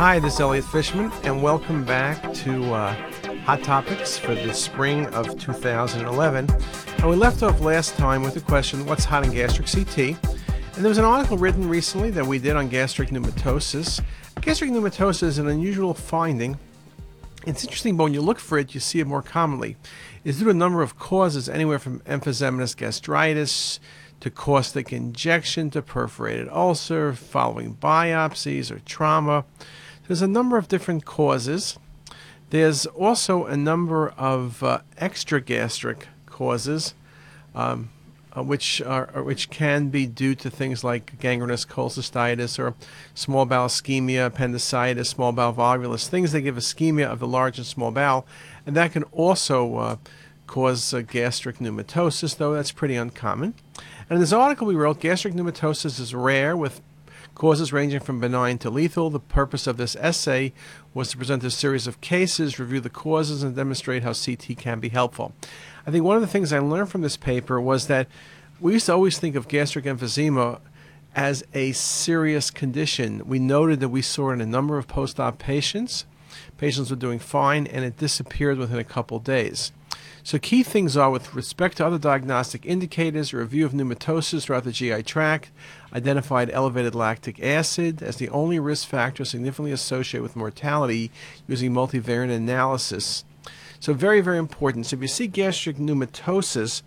Hi, this is Elliot Fishman, and welcome back to uh, Hot Topics for the spring of 2011. And we left off last time with the question what's hot in gastric CT? And there was an article written recently that we did on gastric pneumatosis. Gastric pneumatosis is an unusual finding. It's interesting, but when you look for it, you see it more commonly. It's due to a number of causes, anywhere from emphysematous gastritis to caustic ingestion to perforated ulcer following biopsies or trauma. There's a number of different causes. There's also a number of uh, extragastric causes, um, uh, which are which can be due to things like gangrenous cholecystitis or small bowel ischemia, appendicitis, small bowel volvulus, things that give ischemia of the large and small bowel, and that can also uh, cause uh, gastric pneumatosis, though that's pretty uncommon. And in this article we wrote, gastric pneumatosis is rare with causes ranging from benign to lethal. The purpose of this essay was to present a series of cases, review the causes, and demonstrate how CT can be helpful. I think one of the things I learned from this paper was that we used to always think of gastric emphysema as a serious condition. We noted that we saw it in a number of post op patients. Patients were doing fine, and it disappeared within a couple days. So, key things are with respect to other diagnostic indicators, a review of pneumatosis throughout the GI tract, identified elevated lactic acid as the only risk factor significantly associated with mortality using multivariate analysis. So, very, very important. So, if you see gastric pneumatosis,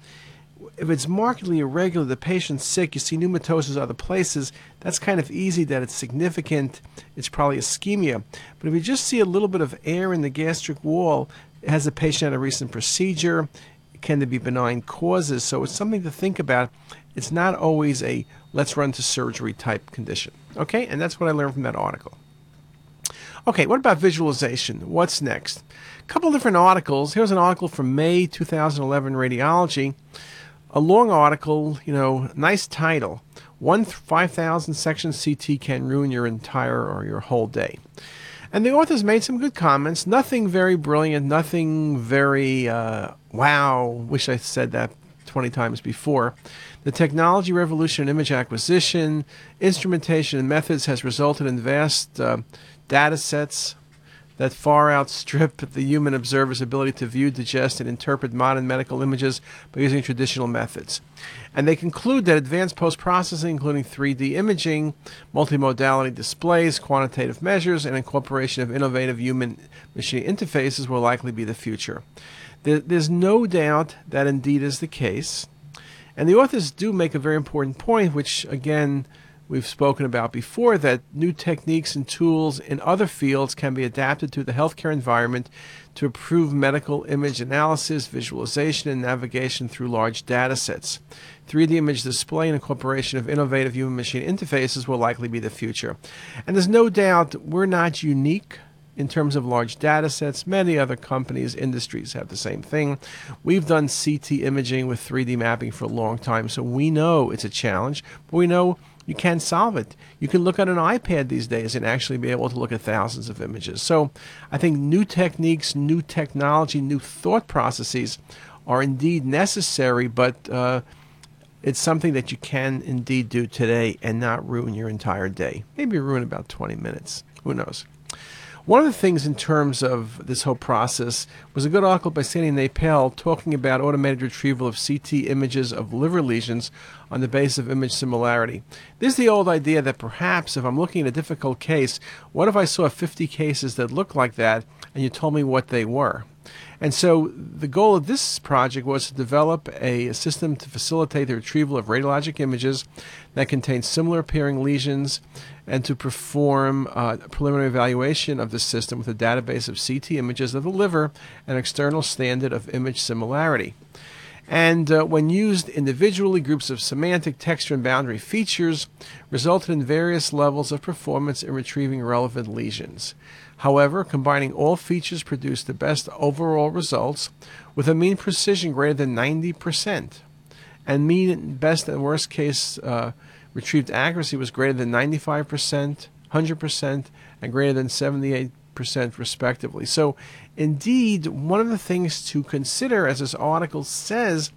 if it's markedly irregular, the patient's sick, you see pneumatosis other places, that's kind of easy that it's significant. It's probably ischemia. But if you just see a little bit of air in the gastric wall, has the patient had a recent procedure? Can there be benign causes? So it's something to think about. It's not always a let's run to surgery type condition. Okay, and that's what I learned from that article. Okay, what about visualization? What's next? A couple different articles. Here's an article from May 2011 Radiology. A long article, you know, nice title. One 5,000 section CT can ruin your entire or your whole day. And the authors made some good comments. Nothing very brilliant, nothing very, uh, wow, wish I said that 20 times before. The technology revolution in image acquisition, instrumentation, and methods has resulted in vast uh, data sets that far outstrip the human observer's ability to view, digest, and interpret modern medical images by using traditional methods. And they conclude that advanced post processing, including 3D imaging, multimodality displays, quantitative measures, and incorporation of innovative human machine interfaces will likely be the future. There's no doubt that indeed is the case. And the authors do make a very important point, which again, we've spoken about before that new techniques and tools in other fields can be adapted to the healthcare environment to improve medical image analysis, visualization, and navigation through large data sets. 3D image display and incorporation of innovative human machine interfaces will likely be the future. And there's no doubt we're not unique in terms of large data sets. Many other companies, industries have the same thing. We've done CT imaging with 3D mapping for a long time, so we know it's a challenge, but we know you can solve it. You can look at an iPad these days and actually be able to look at thousands of images. So I think new techniques, new technology, new thought processes are indeed necessary, but uh, it's something that you can indeed do today and not ruin your entire day. Maybe ruin about 20 minutes. Who knows? One of the things in terms of this whole process was a good article by Sandy Napel talking about automated retrieval of CT images of liver lesions on the basis of image similarity. This is the old idea that perhaps if I'm looking at a difficult case, what if I saw 50 cases that look like that and you told me what they were? And so the goal of this project was to develop a system to facilitate the retrieval of radiologic images that contain similar appearing lesions and to perform uh, a preliminary evaluation of the system with a database of CT images of the liver and external standard of image similarity. And uh, when used individually, groups of semantic, texture, and boundary features resulted in various levels of performance in retrieving relevant lesions. However, combining all features produced the best overall results with a mean precision greater than 90%. And mean best and worst case uh, retrieved accuracy was greater than 95%, 100%, and greater than 78% respectively. So, indeed, one of the things to consider, as this article says,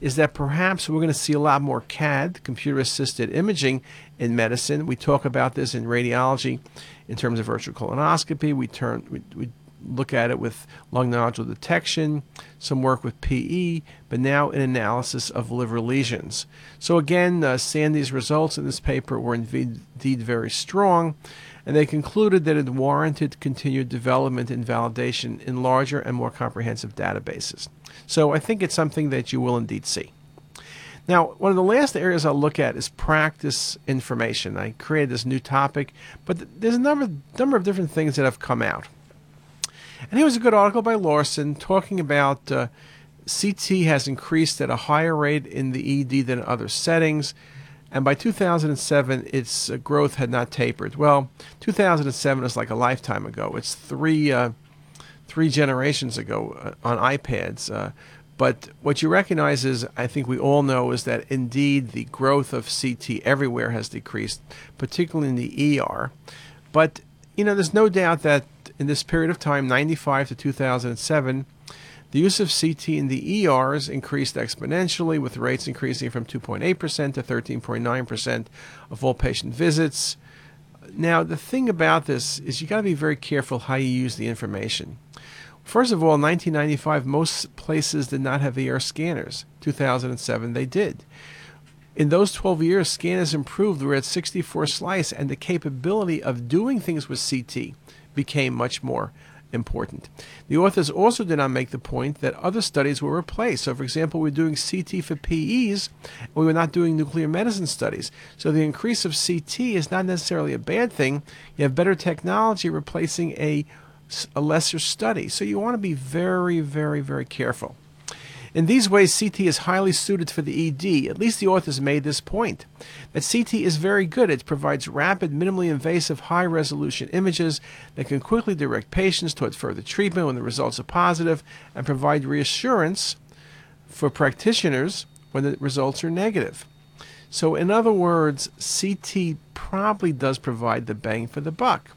is that perhaps we're going to see a lot more CAD, computer assisted imaging, in medicine. We talk about this in radiology in terms of virtual colonoscopy. We turn we, we look at it with lung nodule detection, some work with PE, but now an analysis of liver lesions. So again, uh, Sandy's results in this paper were indeed very strong, and they concluded that it warranted continued development and validation in larger and more comprehensive databases. So I think it's something that you will indeed see. Now, one of the last areas I'll look at is practice information. I created this new topic, but there's a number, number of different things that have come out. And here was a good article by Larson talking about uh, CT has increased at a higher rate in the ED than other settings. And by 2007, its uh, growth had not tapered. Well, 2007 is like a lifetime ago. It's three, uh, three generations ago uh, on iPads. But what you recognize is, I think we all know, is that indeed the growth of CT everywhere has decreased, particularly in the ER. But, you know, there's no doubt that in this period of time, 95 to 2007, the use of CT in the ERs increased exponentially, with rates increasing from 2.8% to 13.9% of all patient visits. Now, the thing about this is you got to be very careful how you use the information. First of all, in 1995, most places did not have ER scanners. 2007, they did. In those 12 years, scanners improved. We're at 64 slice, and the capability of doing things with CT became much more important. The authors also did not make the point that other studies were replaced. So, for example, we're doing CT for PEs, and we were not doing nuclear medicine studies. So, the increase of CT is not necessarily a bad thing. You have better technology replacing a, a lesser study. So, you want to be very, very, very careful. In these ways, CT is highly suited for the ED. At least the authors made this point. That CT is very good. It provides rapid, minimally invasive, high resolution images that can quickly direct patients towards further treatment when the results are positive and provide reassurance for practitioners when the results are negative. So, in other words, CT probably does provide the bang for the buck.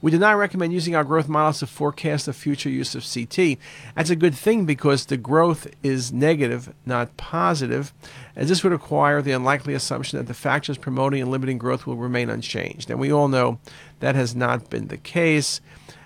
We do not recommend using our growth models to forecast the future use of CT. That's a good thing because the growth is negative, not positive, as this would require the unlikely assumption that the factors promoting and limiting growth will remain unchanged. And we all know that has not been the case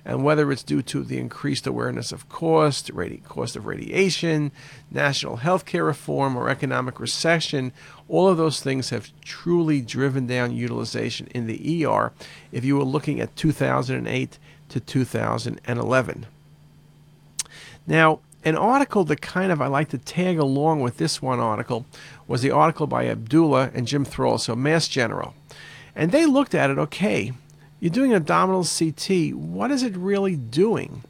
and whether it's due to the increased awareness of cost, radi- cost of radiation, national health care reform, or economic recession, all of those things have truly driven down utilization in the ER if you were looking at 2008 to 2011. Now, an article that kind of I like to tag along with this one article was the article by Abdullah and Jim Thrall, so Mass General. And they looked at it, okay, you're doing abdominal CT. What is it really doing?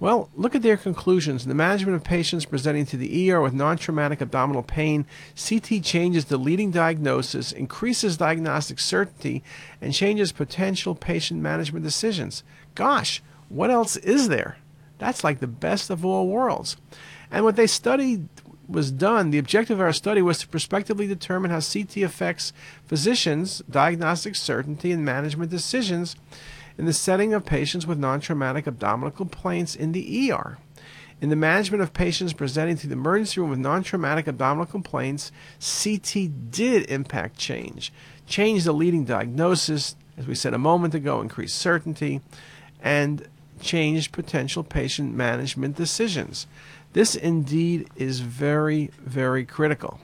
Well, look at their conclusions. In the management of patients presenting to the ER with non traumatic abdominal pain, CT changes the leading diagnosis, increases diagnostic certainty, and changes potential patient management decisions. Gosh, what else is there? That's like the best of all worlds. And what they studied was done, the objective of our study was to prospectively determine how CT affects physicians' diagnostic certainty and management decisions in the setting of patients with non traumatic abdominal complaints in the ER. In the management of patients presenting to the emergency room with non traumatic abdominal complaints, CT did impact change. Change the leading diagnosis, as we said a moment ago, increased certainty, and changed potential patient management decisions. This indeed is very, very critical.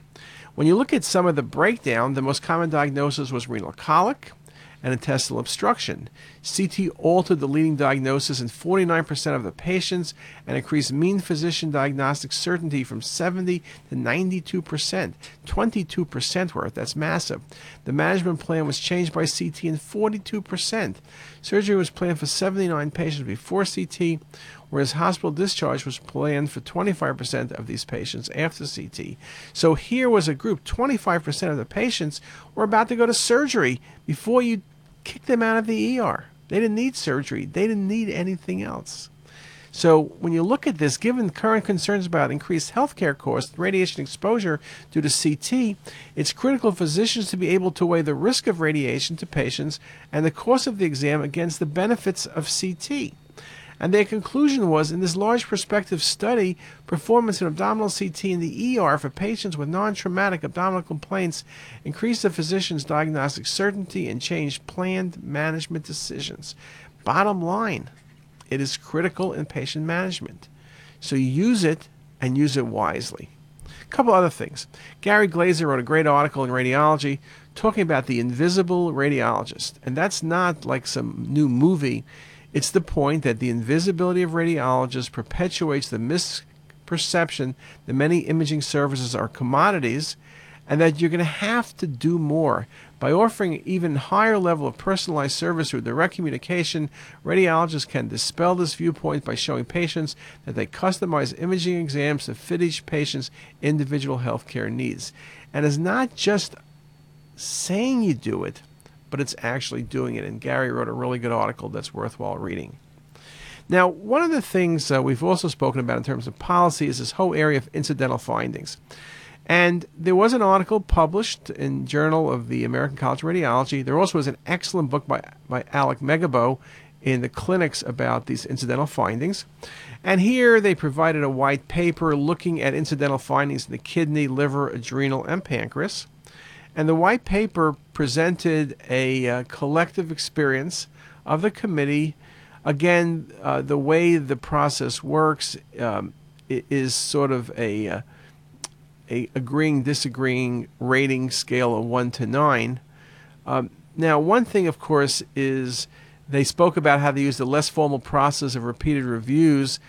When you look at some of the breakdown, the most common diagnosis was renal colic, and intestinal obstruction. CT altered the leading diagnosis in 49% of the patients and increased mean physician diagnostic certainty from 70 to 92%, 22% worth. That's massive. The management plan was changed by CT in 42%. Surgery was planned for 79 patients before CT, whereas hospital discharge was planned for 25% of these patients after CT. So here was a group, 25% of the patients were about to go to surgery before you kick them out of the ER. They didn't need surgery, they didn't need anything else. So, when you look at this, given current concerns about increased healthcare costs, radiation exposure due to CT, it's critical for physicians to be able to weigh the risk of radiation to patients and the cost of the exam against the benefits of CT. And their conclusion was in this large prospective study, performance in abdominal CT in the ER for patients with non traumatic abdominal complaints increased the physician's diagnostic certainty and changed planned management decisions. Bottom line, it is critical in patient management. So use it and use it wisely. A couple other things. Gary Glazer wrote a great article in Radiology talking about the invisible radiologist. And that's not like some new movie. It's the point that the invisibility of radiologists perpetuates the misperception that many imaging services are commodities and that you're going to have to do more. By offering even higher level of personalized service through direct communication, radiologists can dispel this viewpoint by showing patients that they customize imaging exams to fit each patient's individual healthcare needs. And it's not just saying you do it, but it's actually doing it. And Gary wrote a really good article that's worthwhile reading. Now, one of the things uh, we've also spoken about in terms of policy is this whole area of incidental findings. And there was an article published in Journal of the American College of Radiology. There also was an excellent book by, by Alec Megibow in the clinics about these incidental findings. And here they provided a white paper looking at incidental findings in the kidney, liver, adrenal, and pancreas. And the white paper presented a uh, collective experience of the committee. Again, uh, the way the process works um, is sort of a, uh, a agreeing, disagreeing rating scale of one to nine. Um, now, one thing, of course, is they spoke about how they used a less formal process of repeated reviews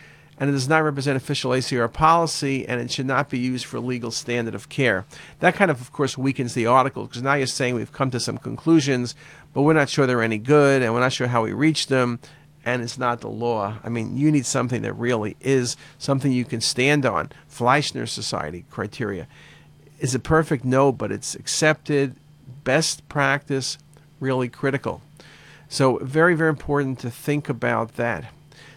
and it does not represent official ACR policy, and it should not be used for legal standard of care. That kind of, of course, weakens the article because now you're saying we've come to some conclusions, but we're not sure they're any good, and we're not sure how we reached them, and it's not the law. I mean, you need something that really is something you can stand on. Fleischner Society criteria. Is it perfect? No, but it's accepted. Best practice, really critical. So, very, very important to think about that.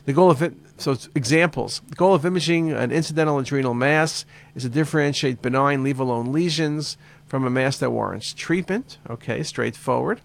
The goal of it, so examples. The goal of imaging an incidental adrenal mass is to differentiate benign leave alone lesions from a mass that warrants treatment. Okay, straightforward.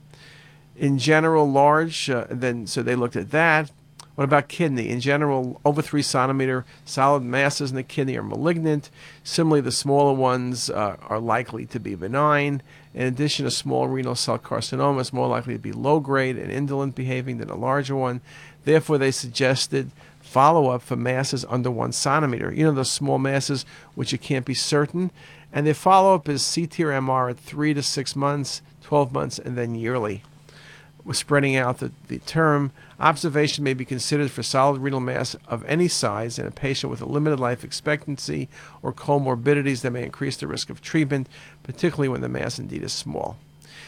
In general, large, uh, then so they looked at that. What about kidney? In general, over three centimeter solid masses in the kidney are malignant. Similarly, the smaller ones uh, are likely to be benign. In addition, a small renal cell carcinoma is more likely to be low grade and indolent behaving than a larger one. Therefore, they suggested follow up for masses under one centimeter. You know, those small masses which you can't be certain. And their follow up is CT or MR at three to six months, 12 months, and then yearly. We're spreading out the, the term. Observation may be considered for solid renal mass of any size in a patient with a limited life expectancy or comorbidities that may increase the risk of treatment, particularly when the mass indeed is small.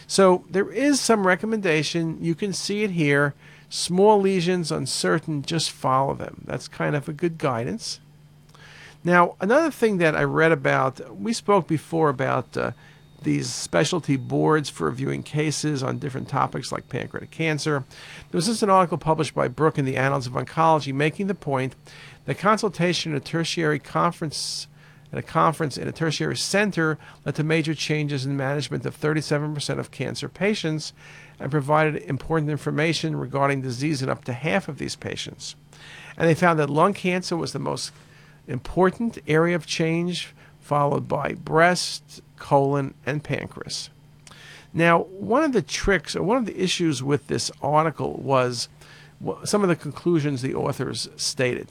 So there is some recommendation. You can see it here. Small lesions, uncertain, just follow them. That's kind of a good guidance. Now, another thing that I read about, we spoke before about uh, these specialty boards for reviewing cases on different topics like pancreatic cancer. There was just an article published by Brook in the Annals of Oncology making the point that consultation at a tertiary conference at a conference in a tertiary center led to major changes in management of 37% of cancer patients and provided important information regarding disease in up to half of these patients. And they found that lung cancer was the most important area of change, followed by breast, colon, and pancreas. Now, one of the tricks or one of the issues with this article was some of the conclusions the authors stated.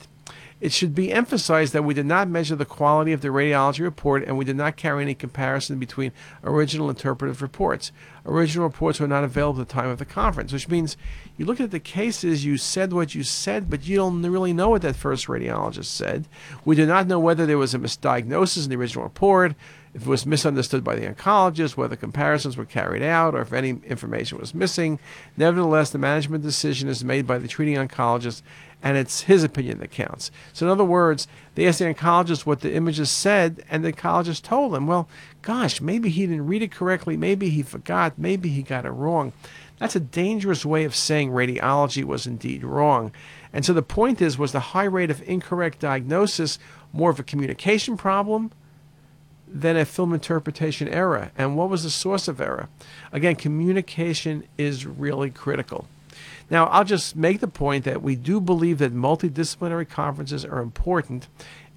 It should be emphasized that we did not measure the quality of the radiology report and we did not carry any comparison between original interpretive reports. Original reports were not available at the time of the conference, which means you look at the cases, you said what you said, but you don't really know what that first radiologist said. We do not know whether there was a misdiagnosis in the original report, if it was misunderstood by the oncologist, whether comparisons were carried out, or if any information was missing. Nevertheless, the management decision is made by the treating oncologist and it's his opinion that counts. So, in other words, they asked the oncologist what the images said, and the oncologist told them, well, gosh, maybe he didn't read it correctly, maybe he forgot, maybe he got it wrong. That's a dangerous way of saying radiology was indeed wrong. And so the point is, was the high rate of incorrect diagnosis more of a communication problem than a film interpretation error? And what was the source of error? Again, communication is really critical. Now, I'll just make the point that we do believe that multidisciplinary conferences are important.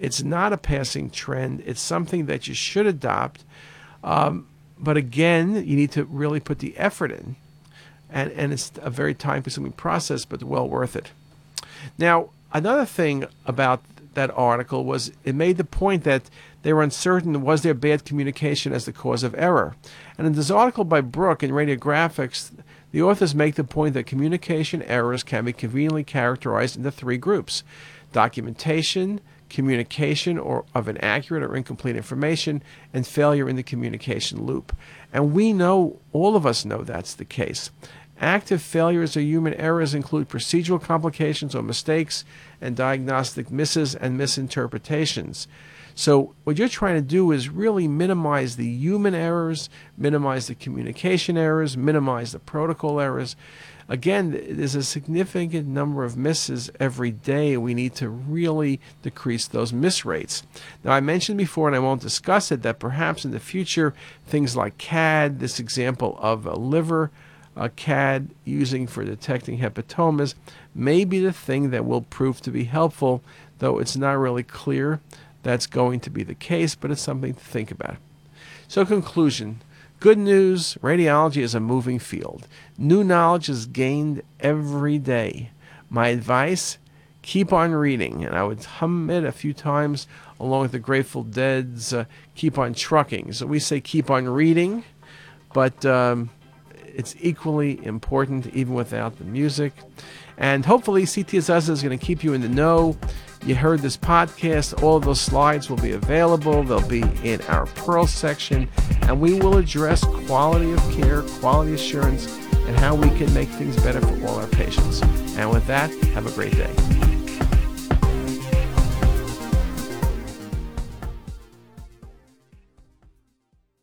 It's not a passing trend, it's something that you should adopt. Um, but again, you need to really put the effort in. And, and it's a very time consuming process, but well worth it. Now, another thing about that article was it made the point that they were uncertain was there bad communication as the cause of error. And in this article by Brook in Radiographics, the authors make the point that communication errors can be conveniently characterized into three groups documentation, communication or of inaccurate or incomplete information, and failure in the communication loop. And we know, all of us know that's the case. Active failures or human errors include procedural complications or mistakes and diagnostic misses and misinterpretations. So, what you're trying to do is really minimize the human errors, minimize the communication errors, minimize the protocol errors. Again, there's a significant number of misses every day. We need to really decrease those miss rates. Now, I mentioned before, and I won't discuss it, that perhaps in the future, things like CAD, this example of a liver uh, a CAD using for detecting hepatomas may be the thing that will prove to be helpful, though it's not really clear that's going to be the case, but it's something to think about. So, conclusion good news radiology is a moving field. New knowledge is gained every day. My advice keep on reading, and I would hum it a few times along with the Grateful Dead's uh, Keep on Trucking. So, we say keep on reading, but um, it's equally important even without the music. And hopefully, CTisus is going to keep you in the know. You heard this podcast, all of those slides will be available. They'll be in our Pearl section, and we will address quality of care, quality assurance, and how we can make things better for all our patients. And with that, have a great day.